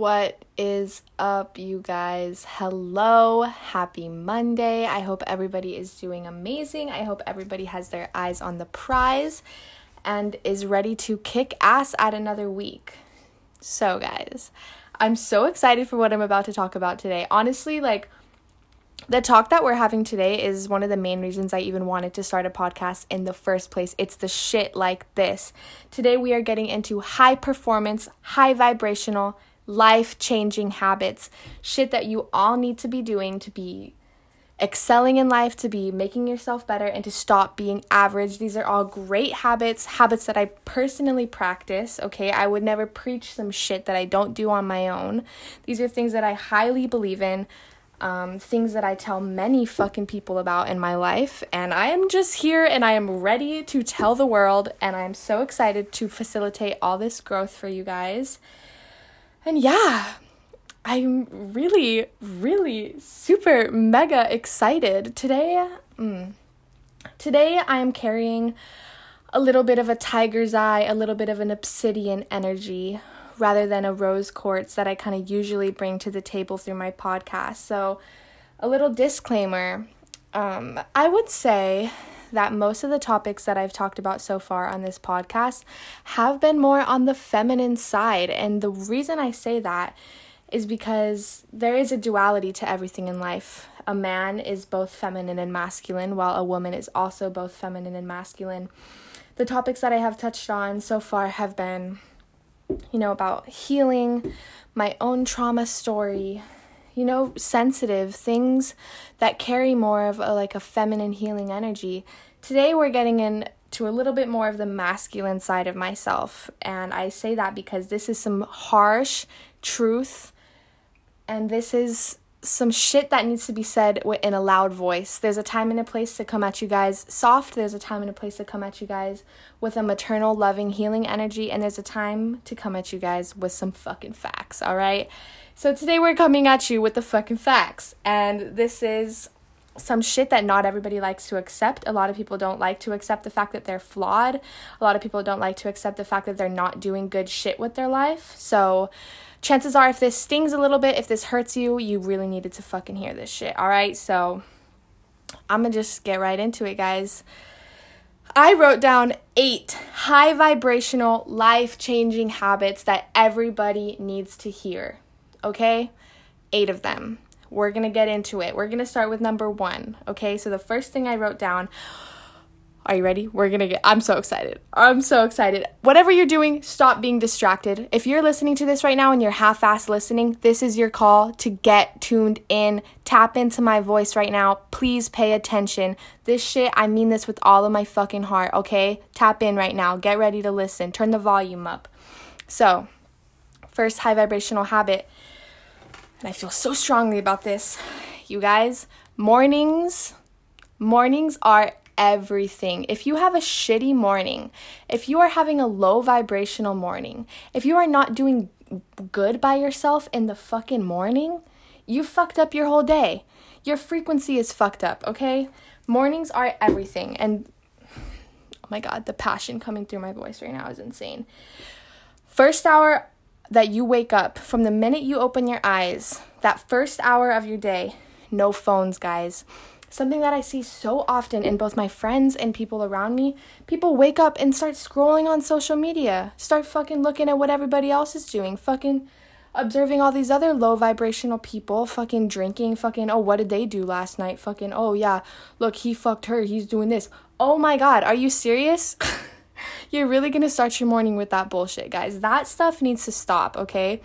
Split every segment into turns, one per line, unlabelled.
What is up, you guys? Hello, happy Monday. I hope everybody is doing amazing. I hope everybody has their eyes on the prize and is ready to kick ass at another week. So, guys, I'm so excited for what I'm about to talk about today. Honestly, like, the talk that we're having today is one of the main reasons I even wanted to start a podcast in the first place. It's the shit like this. Today, we are getting into high performance, high vibrational, life changing habits. Shit that you all need to be doing to be excelling in life, to be making yourself better, and to stop being average. These are all great habits, habits that I personally practice. Okay, I would never preach some shit that I don't do on my own. These are things that I highly believe in um, things that I tell many fucking people about in my life. And I am just here and I am ready to tell the world. And I'm so excited to facilitate all this growth for you guys. And yeah, I'm really, really super mega excited. Today, mm, today I am carrying a little bit of a tiger's eye, a little bit of an obsidian energy rather than a rose quartz that I kind of usually bring to the table through my podcast. So, a little disclaimer um, I would say that most of the topics that I've talked about so far on this podcast have been more on the feminine side. And the reason I say that is because there is a duality to everything in life. A man is both feminine and masculine, while a woman is also both feminine and masculine. The topics that I have touched on so far have been you know, about healing, my own trauma story, you know, sensitive things that carry more of a, like a feminine healing energy. Today we're getting into a little bit more of the masculine side of myself, and I say that because this is some harsh truth and this is some shit that needs to be said in a loud voice. There's a time and a place to come at you guys soft. There's a time and a place to come at you guys with a maternal, loving, healing energy. And there's a time to come at you guys with some fucking facts, all right? So today we're coming at you with the fucking facts. And this is some shit that not everybody likes to accept. A lot of people don't like to accept the fact that they're flawed. A lot of people don't like to accept the fact that they're not doing good shit with their life. So, chances are, if this stings a little bit, if this hurts you, you really needed to fucking hear this shit. All right, so I'm gonna just get right into it, guys. I wrote down eight high vibrational, life changing habits that everybody needs to hear. Okay? Eight of them. We're gonna get into it. We're gonna start with number one. Okay, so the first thing I wrote down are you ready? We're gonna get. I'm so excited. I'm so excited. Whatever you're doing, stop being distracted. If you're listening to this right now and you're half assed listening, this is your call to get tuned in. Tap into my voice right now. Please pay attention. This shit, I mean this with all of my fucking heart, okay? Tap in right now. Get ready to listen. Turn the volume up. So, first high vibrational habit, and I feel so strongly about this. You guys, mornings. Mornings are everything. If you have a shitty morning, if you are having a low vibrational morning, if you are not doing good by yourself in the fucking morning, you fucked up your whole day. Your frequency is fucked up, okay? Mornings are everything. And oh my god, the passion coming through my voice right now is insane. First hour that you wake up, from the minute you open your eyes, that first hour of your day, no phones, guys something that I see so often in both my friends and people around me. People wake up and start scrolling on social media, start fucking looking at what everybody else is doing, fucking observing all these other low vibrational people, fucking drinking, fucking, oh, what did they do last night? Fucking, oh, yeah, look, he fucked her, he's doing this. Oh my god, are you serious? You're really gonna start your morning with that bullshit, guys. That stuff needs to stop, okay?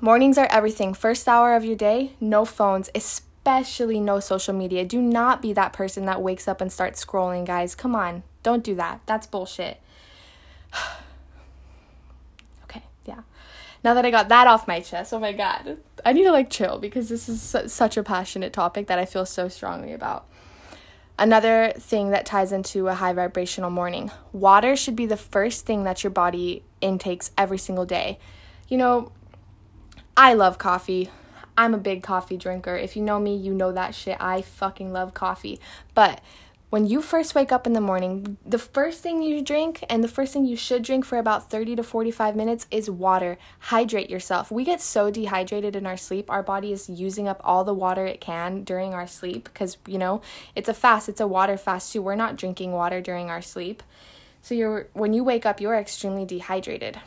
Mornings are everything. First hour of your day, no phones, especially especially no social media. Do not be that person that wakes up and starts scrolling, guys. Come on. Don't do that. That's bullshit. okay, yeah. Now that I got that off my chest, oh my god. I need to like chill because this is su- such a passionate topic that I feel so strongly about. Another thing that ties into a high vibrational morning water should be the first thing that your body intakes every single day. You know, I love coffee. I'm a big coffee drinker. If you know me, you know that shit. I fucking love coffee. But when you first wake up in the morning, the first thing you drink and the first thing you should drink for about 30 to 45 minutes is water. Hydrate yourself. We get so dehydrated in our sleep. Our body is using up all the water it can during our sleep because, you know, it's a fast, it's a water fast too. We're not drinking water during our sleep. So you're when you wake up, you're extremely dehydrated.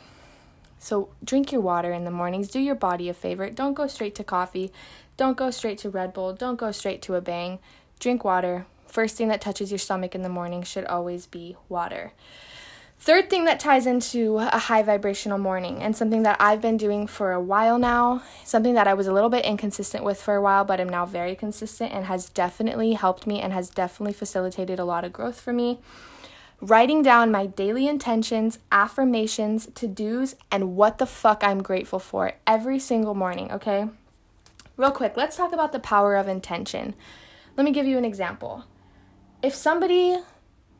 So drink your water in the mornings. Do your body a favor. Don't go straight to coffee. Don't go straight to Red Bull. Don't go straight to a bang. Drink water First thing that touches your stomach in the morning should always be water. Third thing that ties into a high vibrational morning, and something that I've been doing for a while now, something that I was a little bit inconsistent with for a while, but I'm now very consistent and has definitely helped me and has definitely facilitated a lot of growth for me. Writing down my daily intentions, affirmations, to dos, and what the fuck I'm grateful for every single morning, okay? Real quick, let's talk about the power of intention. Let me give you an example if somebody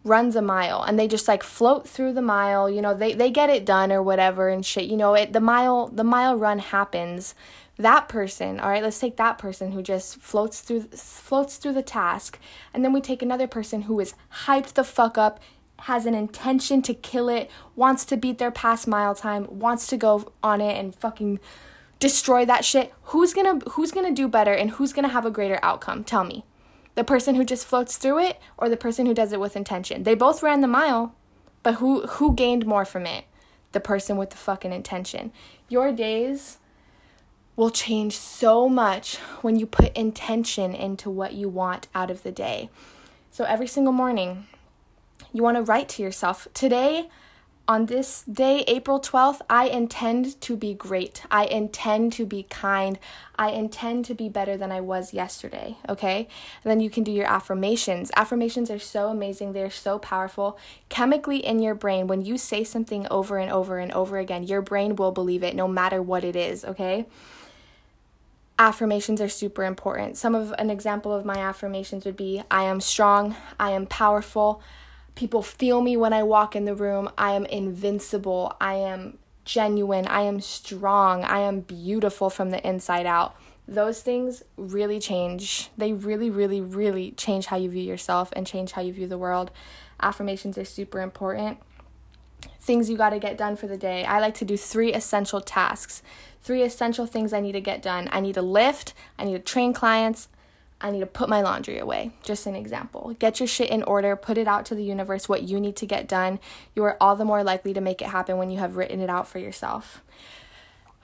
runs a mile and they just like float through the mile, you know, they, they get it done or whatever and shit, you know, it the mile the mile run happens. That person, all right, let's take that person who just floats through floats through the task, and then we take another person who is hyped the fuck up, has an intention to kill it, wants to beat their past mile time, wants to go on it and fucking destroy that shit. Who's gonna who's gonna do better and who's gonna have a greater outcome? Tell me. The person who just floats through it or the person who does it with intention. They both ran the mile, but who who gained more from it? The person with the fucking intention. Your days will change so much when you put intention into what you want out of the day. So every single morning, you want to write to yourself, today on this day, April 12th, I intend to be great. I intend to be kind. I intend to be better than I was yesterday. Okay. And then you can do your affirmations. Affirmations are so amazing. They're so powerful. Chemically in your brain, when you say something over and over and over again, your brain will believe it no matter what it is. Okay. Affirmations are super important. Some of an example of my affirmations would be I am strong. I am powerful. People feel me when I walk in the room. I am invincible. I am genuine. I am strong. I am beautiful from the inside out. Those things really change. They really, really, really change how you view yourself and change how you view the world. Affirmations are super important. Things you got to get done for the day. I like to do three essential tasks. Three essential things I need to get done. I need to lift, I need to train clients, I need to put my laundry away. Just an example. Get your shit in order, put it out to the universe what you need to get done. You are all the more likely to make it happen when you have written it out for yourself.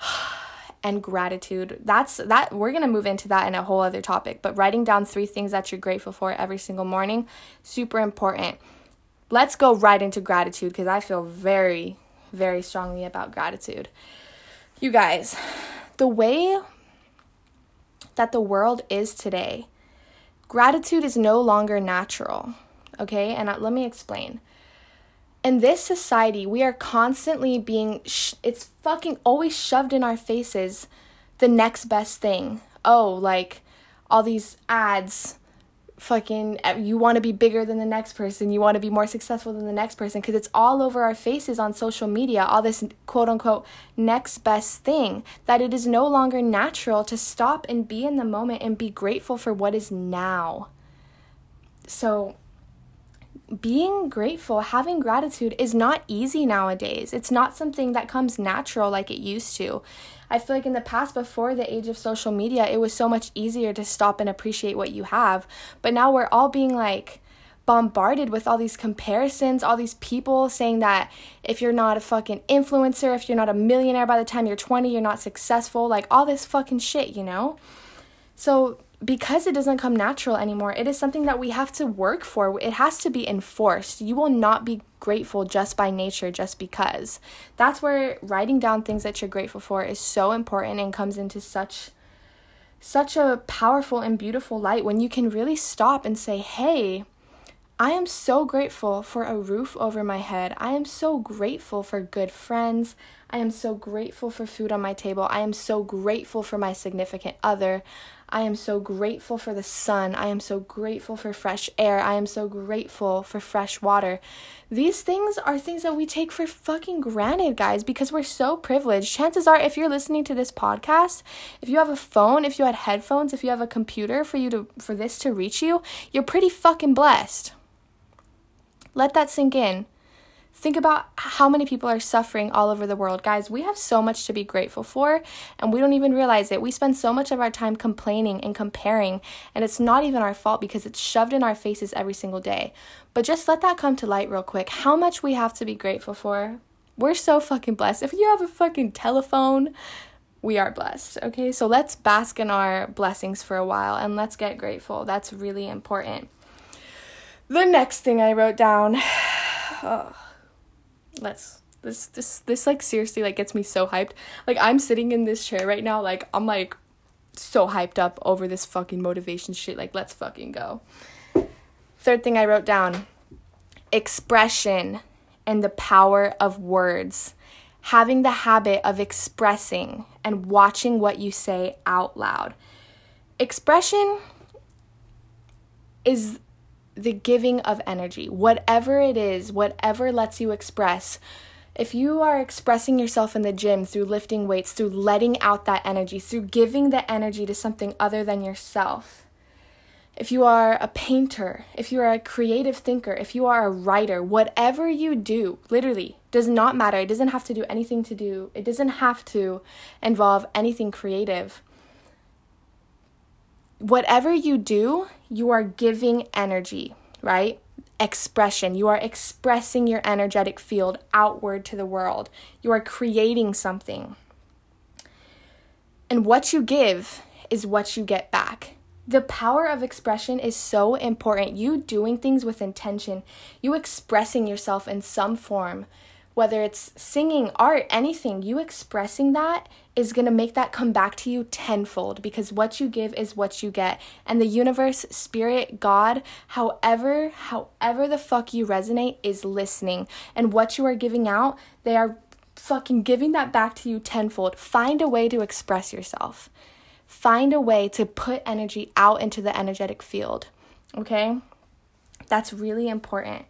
and gratitude. That's that we're going to move into that in a whole other topic, but writing down three things that you're grateful for every single morning, super important. Let's go right into gratitude because I feel very very strongly about gratitude. You guys, the way that the world is today, gratitude is no longer natural. Okay, and uh, let me explain. In this society, we are constantly being, sh- it's fucking always shoved in our faces the next best thing. Oh, like all these ads fucking uh, you want to be bigger than the next person you want to be more successful than the next person because it's all over our faces on social media all this quote unquote next best thing that it is no longer natural to stop and be in the moment and be grateful for what is now. So being grateful, having gratitude is not easy nowadays. It's not something that comes natural like it used to. I feel like in the past, before the age of social media, it was so much easier to stop and appreciate what you have. But now we're all being like, bombarded with all these comparisons, all these people saying that if you're not a fucking influencer, if you're not a millionaire by the time you're 20, you're not successful, like all this fucking shit, you know? So because it doesn't come natural anymore, it is something that we have to work for. It has to be enforced. You will not be grateful just by nature, just because. That's where writing down things that you're grateful for is so important and comes into such such a powerful and beautiful light when you can really stop and say, "Hey, I am so grateful for a roof over my head. I am so grateful for good friends. I am so grateful for food on my table. I am so grateful for my significant other. I am so grateful for the sun. I am so grateful for fresh air. I am so grateful for fresh water. These things are things that we take for fucking granted, guys, because we're so privileged. Chances are, if you're listening to this podcast, if you have a phone, if you had headphones, if you have a computer for you to for this to reach you, you're pretty fucking blessed Let that sink in. Think about how many people are suffering all over the world. Guys, we have so much to be grateful for, and we don't even realize it. We spend so much of our time complaining and comparing, and it's not even our fault because it's shoved in our faces every single day. But just let that come to light real quick how much we have to be grateful for. We're so fucking blessed. If you have a fucking telephone, we are blessed. Okay, so let's bask in our blessings for a while and let's get grateful. That's really important. The next thing I wrote down. Oh let's this this this like seriously like gets me so hyped. Like I'm sitting in this chair right now, like I'm like so hyped up over this fucking motivation shit. Like let's fucking go. Third thing I wrote down expression and the power of words. Having the habit of expressing and watching what you say out loud. Expression is the giving of energy, whatever it is, whatever lets you express. If you are expressing yourself in the gym through lifting weights, through letting out that energy, through giving the energy to something other than yourself, if you are a painter, if you are a creative thinker, if you are a writer, whatever you do, literally does not matter. It doesn't have to do anything to do, it doesn't have to involve anything creative whatever you do, you are giving energy, right? Expression. You are expressing your energetic field outward to the world. You are creating something. And what you give is what you get back. The power of expression is so important. You doing things with intention, you expressing yourself in some form whether it's singing, art, anything, you expressing that is going to make that come back to you tenfold because what you give is what you get. And the universe, spirit, God, however, however the fuck you resonate is listening. And what you are giving out, they are fucking giving that back to you tenfold. Find a way to express yourself. Find a way to put energy out into the energetic field. Okay? That's really important.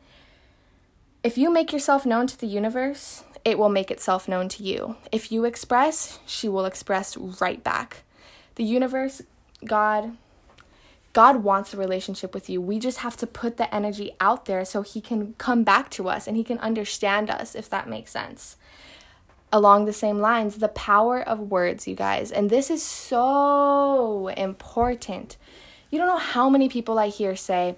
If you make yourself known to the universe, it will make itself known to you. If you express, she will express right back. The universe, God, God wants a relationship with you. We just have to put the energy out there so He can come back to us and He can understand us, if that makes sense. Along the same lines, the power of words, you guys. And this is so important. You don't know how many people I hear say,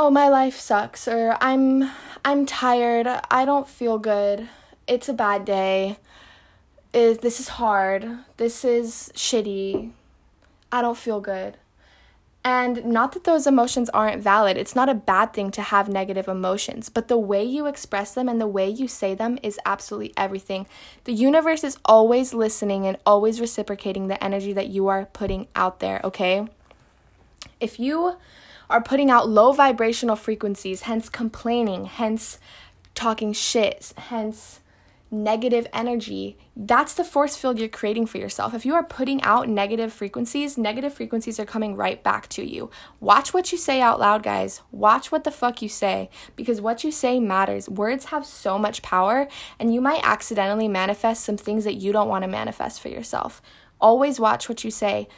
oh my life sucks or i'm i'm tired. I don't feel good. It's a bad day. Is this is hard. This is shitty. I don't feel good. And not that those emotions aren't valid. It's not a bad thing to have negative emotions but the way you express them and the way you say them is absolutely everything. The universe is always listening and always reciprocating the energy that you are putting out there okay? If you are putting out low vibrational frequencies, hence complaining, hence talking shit, hence negative energy, that's the force field you're creating for yourself. If you are putting out negative frequencies, negative frequencies are coming right back to you. Watch what you say out loud, guys. Watch what the fuck you say because what you say matters. Words have so much power, and you might accidentally manifest some things that you don't want to manifest for yourself. Always watch what you say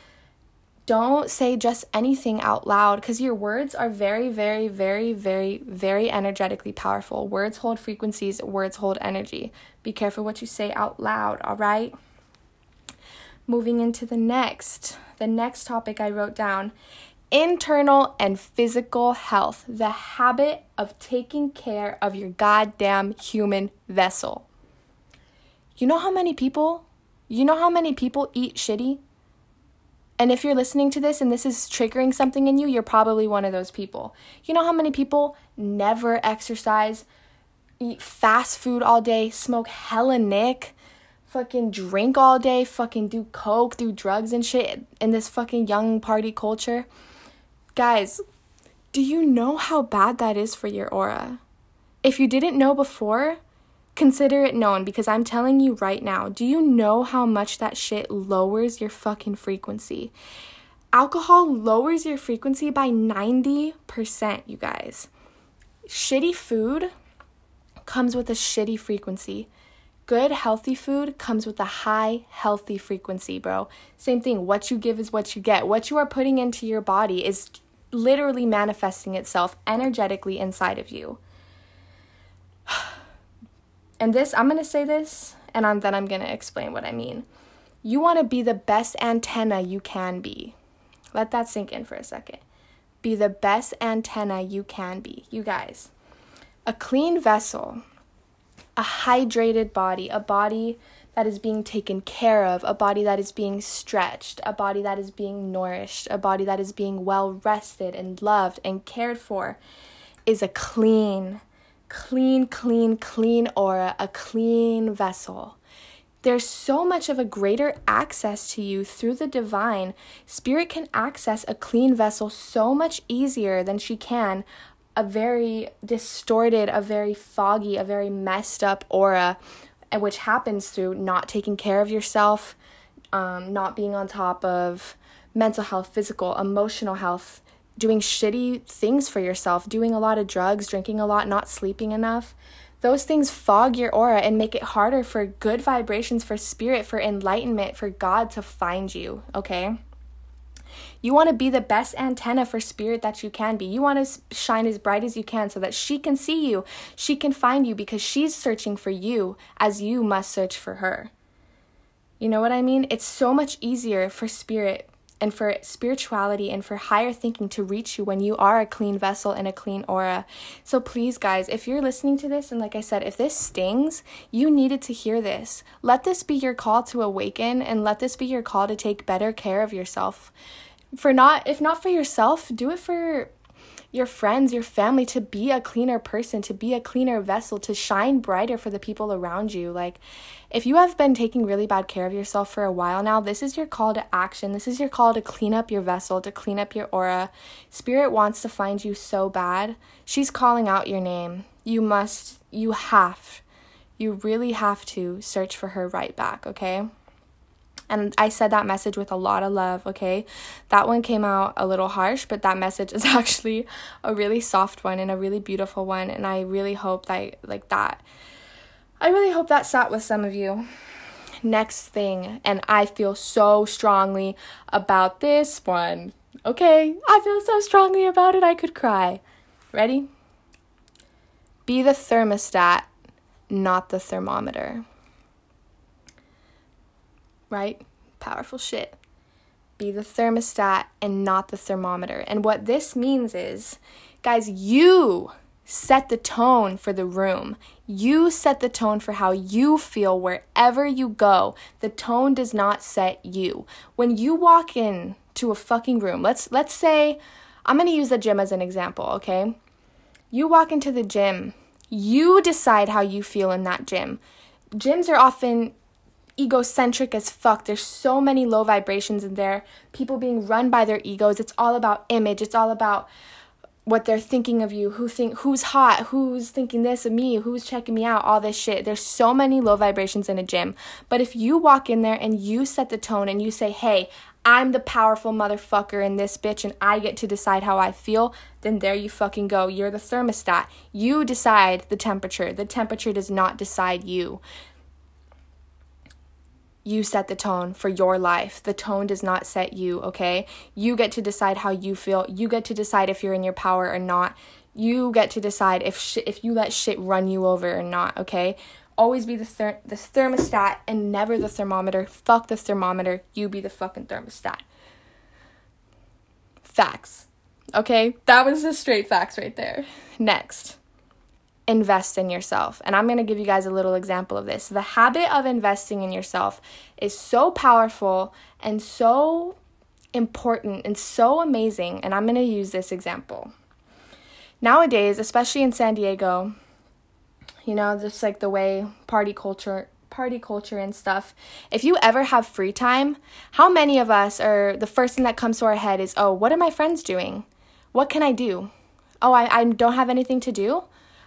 don't say just anything out loud because your words are very, very, very, very, very energetically powerful. Words hold frequencies, words hold energy. Be careful what you say out loud, all right? Moving into the next, the next topic I wrote down internal and physical health, the habit of taking care of your goddamn human vessel. You know how many people, you know how many people eat shitty? And if you're listening to this and this is triggering something in you, you're probably one of those people. You know how many people never exercise, eat fast food all day, smoke hella nick, fucking drink all day, fucking do coke, do drugs and shit in this fucking young party culture? Guys, do you know how bad that is for your aura? If you didn't know before, Consider it known because I'm telling you right now. Do you know how much that shit lowers your fucking frequency? Alcohol lowers your frequency by 90%, you guys. Shitty food comes with a shitty frequency. Good, healthy food comes with a high, healthy frequency, bro. Same thing. What you give is what you get. What you are putting into your body is literally manifesting itself energetically inside of you. And this, I'm to say this, and I'm, then I'm to explain what I mean. You want to be the best antenna you can be. Let that sink in for a second. Be the best antenna you can be. You guys, a clean vessel, a hydrated body, a body that is being taken care of, a body that is being stretched, a body that is being nourished, a body that is being well rested and loved and cared for, is a clean, clean, clean, clean aura, a clean vessel. There's so much of a greater access to you through the divine. Spirit can access a clean vessel so much easier than she can a very distorted, a very foggy, a very messed up aura, which happens through not taking care of yourself, um, not being on top of mental health, physical, emotional health, doing shitty things for yourself, doing a lot of drugs, drinking a lot, not sleeping enough. Those things fog your aura and make it harder for good vibrations, for spirit, for enlightenment, for God to find you, okay? You want to be the best antenna for spirit that you can be. You want to shine as bright as you can so that she can see you. She can find you because she's searching for you as you must search for her. You know what I mean? It's so much easier for spirit and for spirituality and for higher thinking to reach you when you are a clean vessel and a clean aura. So please, guys, if you're listening to this, and like I said, if this stings, you needed to hear this. Let this be your call to awaken and let this be your call to take better care of yourself. For not, if not for yourself, do it for your friends, your family to be a cleaner person, to be a cleaner vessel, to shine brighter for the people around you. Like, if you have been taking really bad care of yourself for a while now, this is your call to action. This is your call to clean up your vessel, to clean up your aura. Spirit wants to find you so bad. She's calling out your name. You must, you have, you really have to search for her right back, okay? And I said that message with a lot of love, okay? That one came out a little harsh, but that message is actually a really soft one and a really beautiful one. And I really hope that, like, that, I really hope that sat with some of you. Next thing, and I feel so strongly about this one. Okay, I feel so strongly about it, I could cry. Ready? Be the thermostat, not the thermometer right? Powerful shit. Be the thermostat and not the thermometer. And what this means is, guys, you set the tone for the room. You set the tone for how you feel wherever you go. The tone does not set you. When you walk in to a fucking room, let's let's say I'm going to use the gym as an example, okay? You walk into the gym. You decide how you feel in that gym. Gyms are often egocentric as fuck. There's so many low vibrations in there. People being run by their egos. It's all about image. It's all about what they're thinking of you, who think who's hot, who's thinking this of me, who's checking me out, all this shit. There's so many low vibrations in a gym. But if you walk in there and you set the tone and you say, "Hey, I'm the powerful motherfucker in this bitch and I get to decide how I feel, then there you fucking go. You're the thermostat. You decide the temperature. The temperature does not decide you you set the tone for your life. The tone does not set you, okay? You get to decide how you feel. You get to decide if you're in your power or not. You get to decide if sh- if you let shit run you over or not, okay? Always be the ther- the thermostat and never the thermometer. Fuck the thermometer. You be the fucking thermostat. Facts. Okay? That was the straight facts right there. Next invest in yourself. And I'm going to give you guys a little example of this. The habit of investing in yourself is so powerful and so important and so amazing. And I'm going to use this example. Nowadays, especially in San Diego, you know, just like the way party culture party culture and stuff. If you ever have free time, how many of us are the first thing that comes to our head is, "Oh, what are my friends doing? What can I do? Oh, I, I don't have anything to do?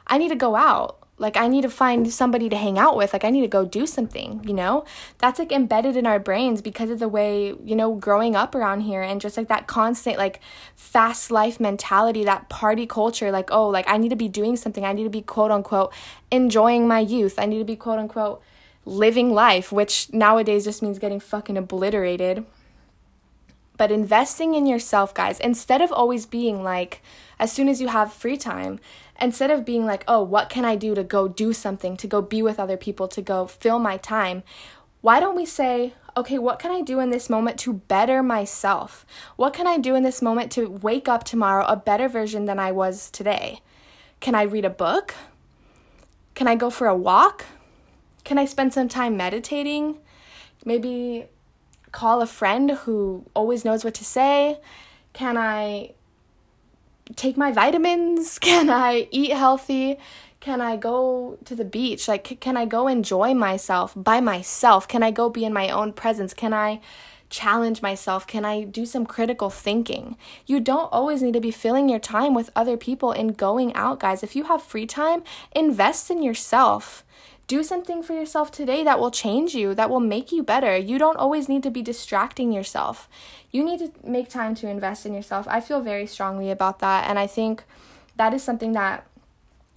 I need to go out. Like, I need to find somebody to hang out with. Like, I need to go do something, you know? That's like embedded in our brains because of the way, you know, growing up around here and just like that constant, like, fast life mentality, that party culture. Like, oh, like, I need to be doing something. I need to be quote unquote enjoying my youth. I need to be quote unquote living life, which nowadays just means getting fucking obliterated. But investing in yourself, guys, instead of always being like, as soon as you have free time, instead of being like, oh, what can I do to go do something, to go be with other people, to go fill my time, why don't we say, okay, what can I do in this moment to better myself? What can I do in this moment to wake up tomorrow a better version than I was today? Can I read a book? Can I go for a walk? Can I spend some time meditating? Maybe call a friend who always knows what to say? Can I take my vitamins? Can I eat healthy? Can I go to the beach? Like, can I go enjoy myself by myself? Can I go be in my own presence? Can I challenge myself? Can I do some critical thinking? You don't always need to be filling your time with other people and going out, guys. If you have free time, invest in yourself. Do something for yourself today that will change you, that will make you better. You don't always need to be distracting yourself. You need to make time to invest in yourself. I feel very strongly about that. And I think that is something that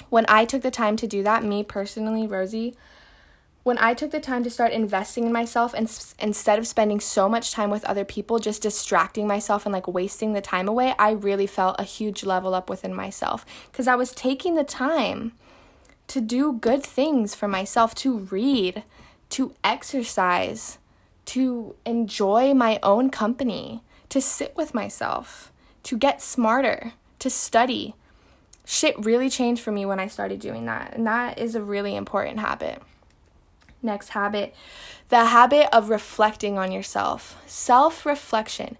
when I took the time to do that, me personally, Rosie, when I took the time to start investing in myself and s- instead of spending so much time with other people, just distracting myself and like wasting the time away, I really felt a huge level up within myself because I was taking the time to do good things for myself, to read, to exercise, to enjoy my own company, to sit with myself, to get smarter, to study shit really changed for me when I started doing that. And that is a really important habit. Next habit the habit of reflecting on yourself. Self reflection.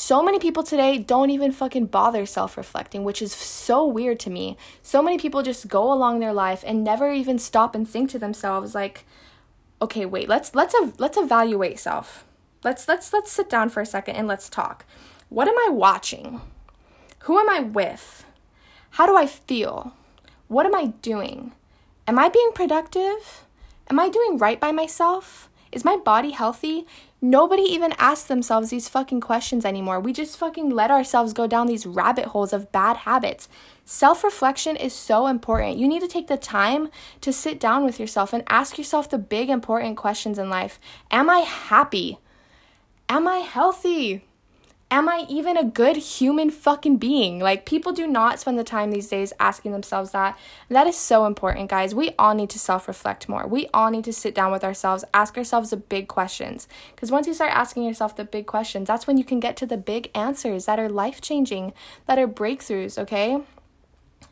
So many people today don't even fucking bother self reflecting, which is so weird to me. So many people just go along their life and never even stop and think to themselves like, okay, wait, let's let's let's evaluate self. Let's let's let's sit down for a second and let's talk. What am I watching? Who am I with? How do I feel? What am I doing? Am I being productive? Am I doing right by myself? Is my body healthy? Nobody even asks themselves these fucking questions anymore. We just fucking let ourselves go down these rabbit holes of bad habits. Self reflection is so important. You need to take the time to sit down with yourself and ask yourself the big important questions in life Am I happy? Am I healthy? Am I even a good human fucking being? Like, people do not spend the time these days asking themselves that. That is so important, guys. We all need to self reflect more. We all need to sit down with ourselves, ask ourselves the big questions. Because once you start asking yourself the big questions, that's when you can get to the big answers that are life changing, that are breakthroughs, okay?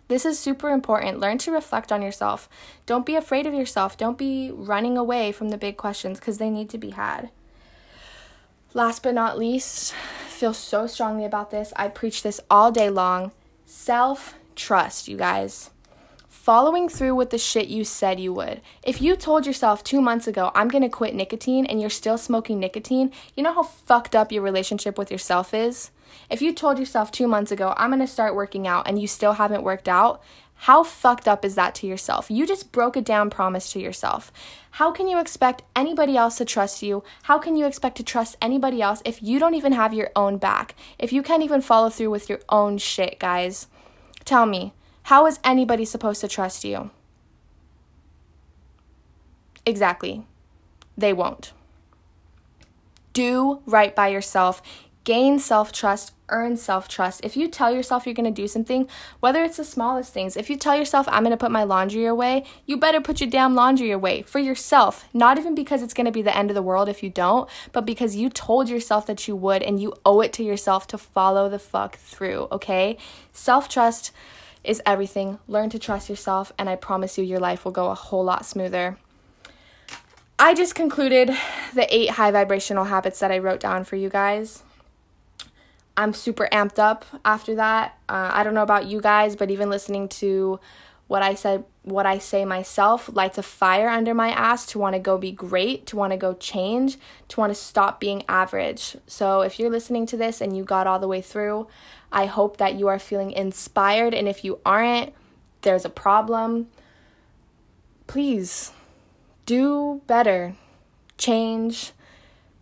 This is super important. Learn to reflect on yourself. Don't be afraid of yourself. Don't be running away from the big questions because they need to be had. Last but not least, feel so strongly about this. I preach this all day long. Self trust, you guys. Following through with the shit you said you would. If you told yourself two months ago, I'm gonna quit nicotine, and you're still smoking nicotine, you know how fucked up your relationship with yourself is? If you told yourself two months ago, I'm gonna start working out, and you still haven't worked out, how fucked up is that to yourself? You just broke a damn promise to yourself. How can you expect anybody else to trust you? How can you expect to trust anybody else if you don't even have your own back? If you can't even follow through with your own shit, guys? Tell me, how is anybody supposed to trust you? Exactly. They won't. Do right by yourself gain self trust, earn self trust. If you tell yourself you're going to do something, whether it's the smallest things, if you tell yourself, I'm going to put my laundry away, you better put your damn laundry away for yourself. Not even because it's going to be the end of the world if you don't, but because you told yourself that you would and you owe it to yourself to follow the fuck through, okay? Self trust is everything. Learn to trust yourself, and I promise you, your life will go a whole lot smoother. I just concluded the eight high vibrational habits that I wrote down for you guys. I'm super amped up after that. Uh, I don't know about you guys, but even listening to what I said, what I say myself, lights a fire under my ass to want to go be great, to want to go change, to want to stop being average. So if you're listening to this and you got all the way through, I hope that you are feeling inspired. And if you aren't, there's a problem. Please do better, change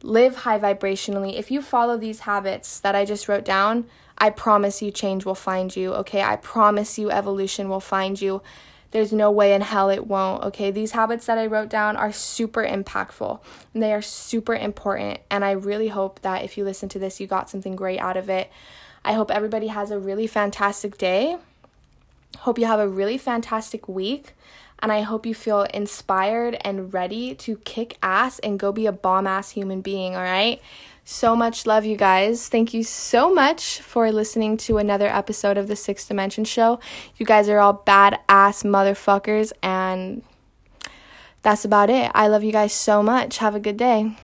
live high vibrationally. If you follow these habits that I just wrote down, I promise you change will find you, okay? I promise you evolution will find you. there's no way in hell it won't. Okay, these habits that I wrote down are super impactful and they are super important. And I really hope that if you listen to this, you got something great out of it. I hope everybody has a really fantastic day. Hope you have a really fantastic week. And I hope you feel inspired and ready to kick ass and go be a bomb ass human being, all right? So much love, you guys. Thank you so much for listening to another episode of the Sixth Dimension Show. You guys are all badass motherfuckers, and that's about it. I love you guys so much. Have a good day.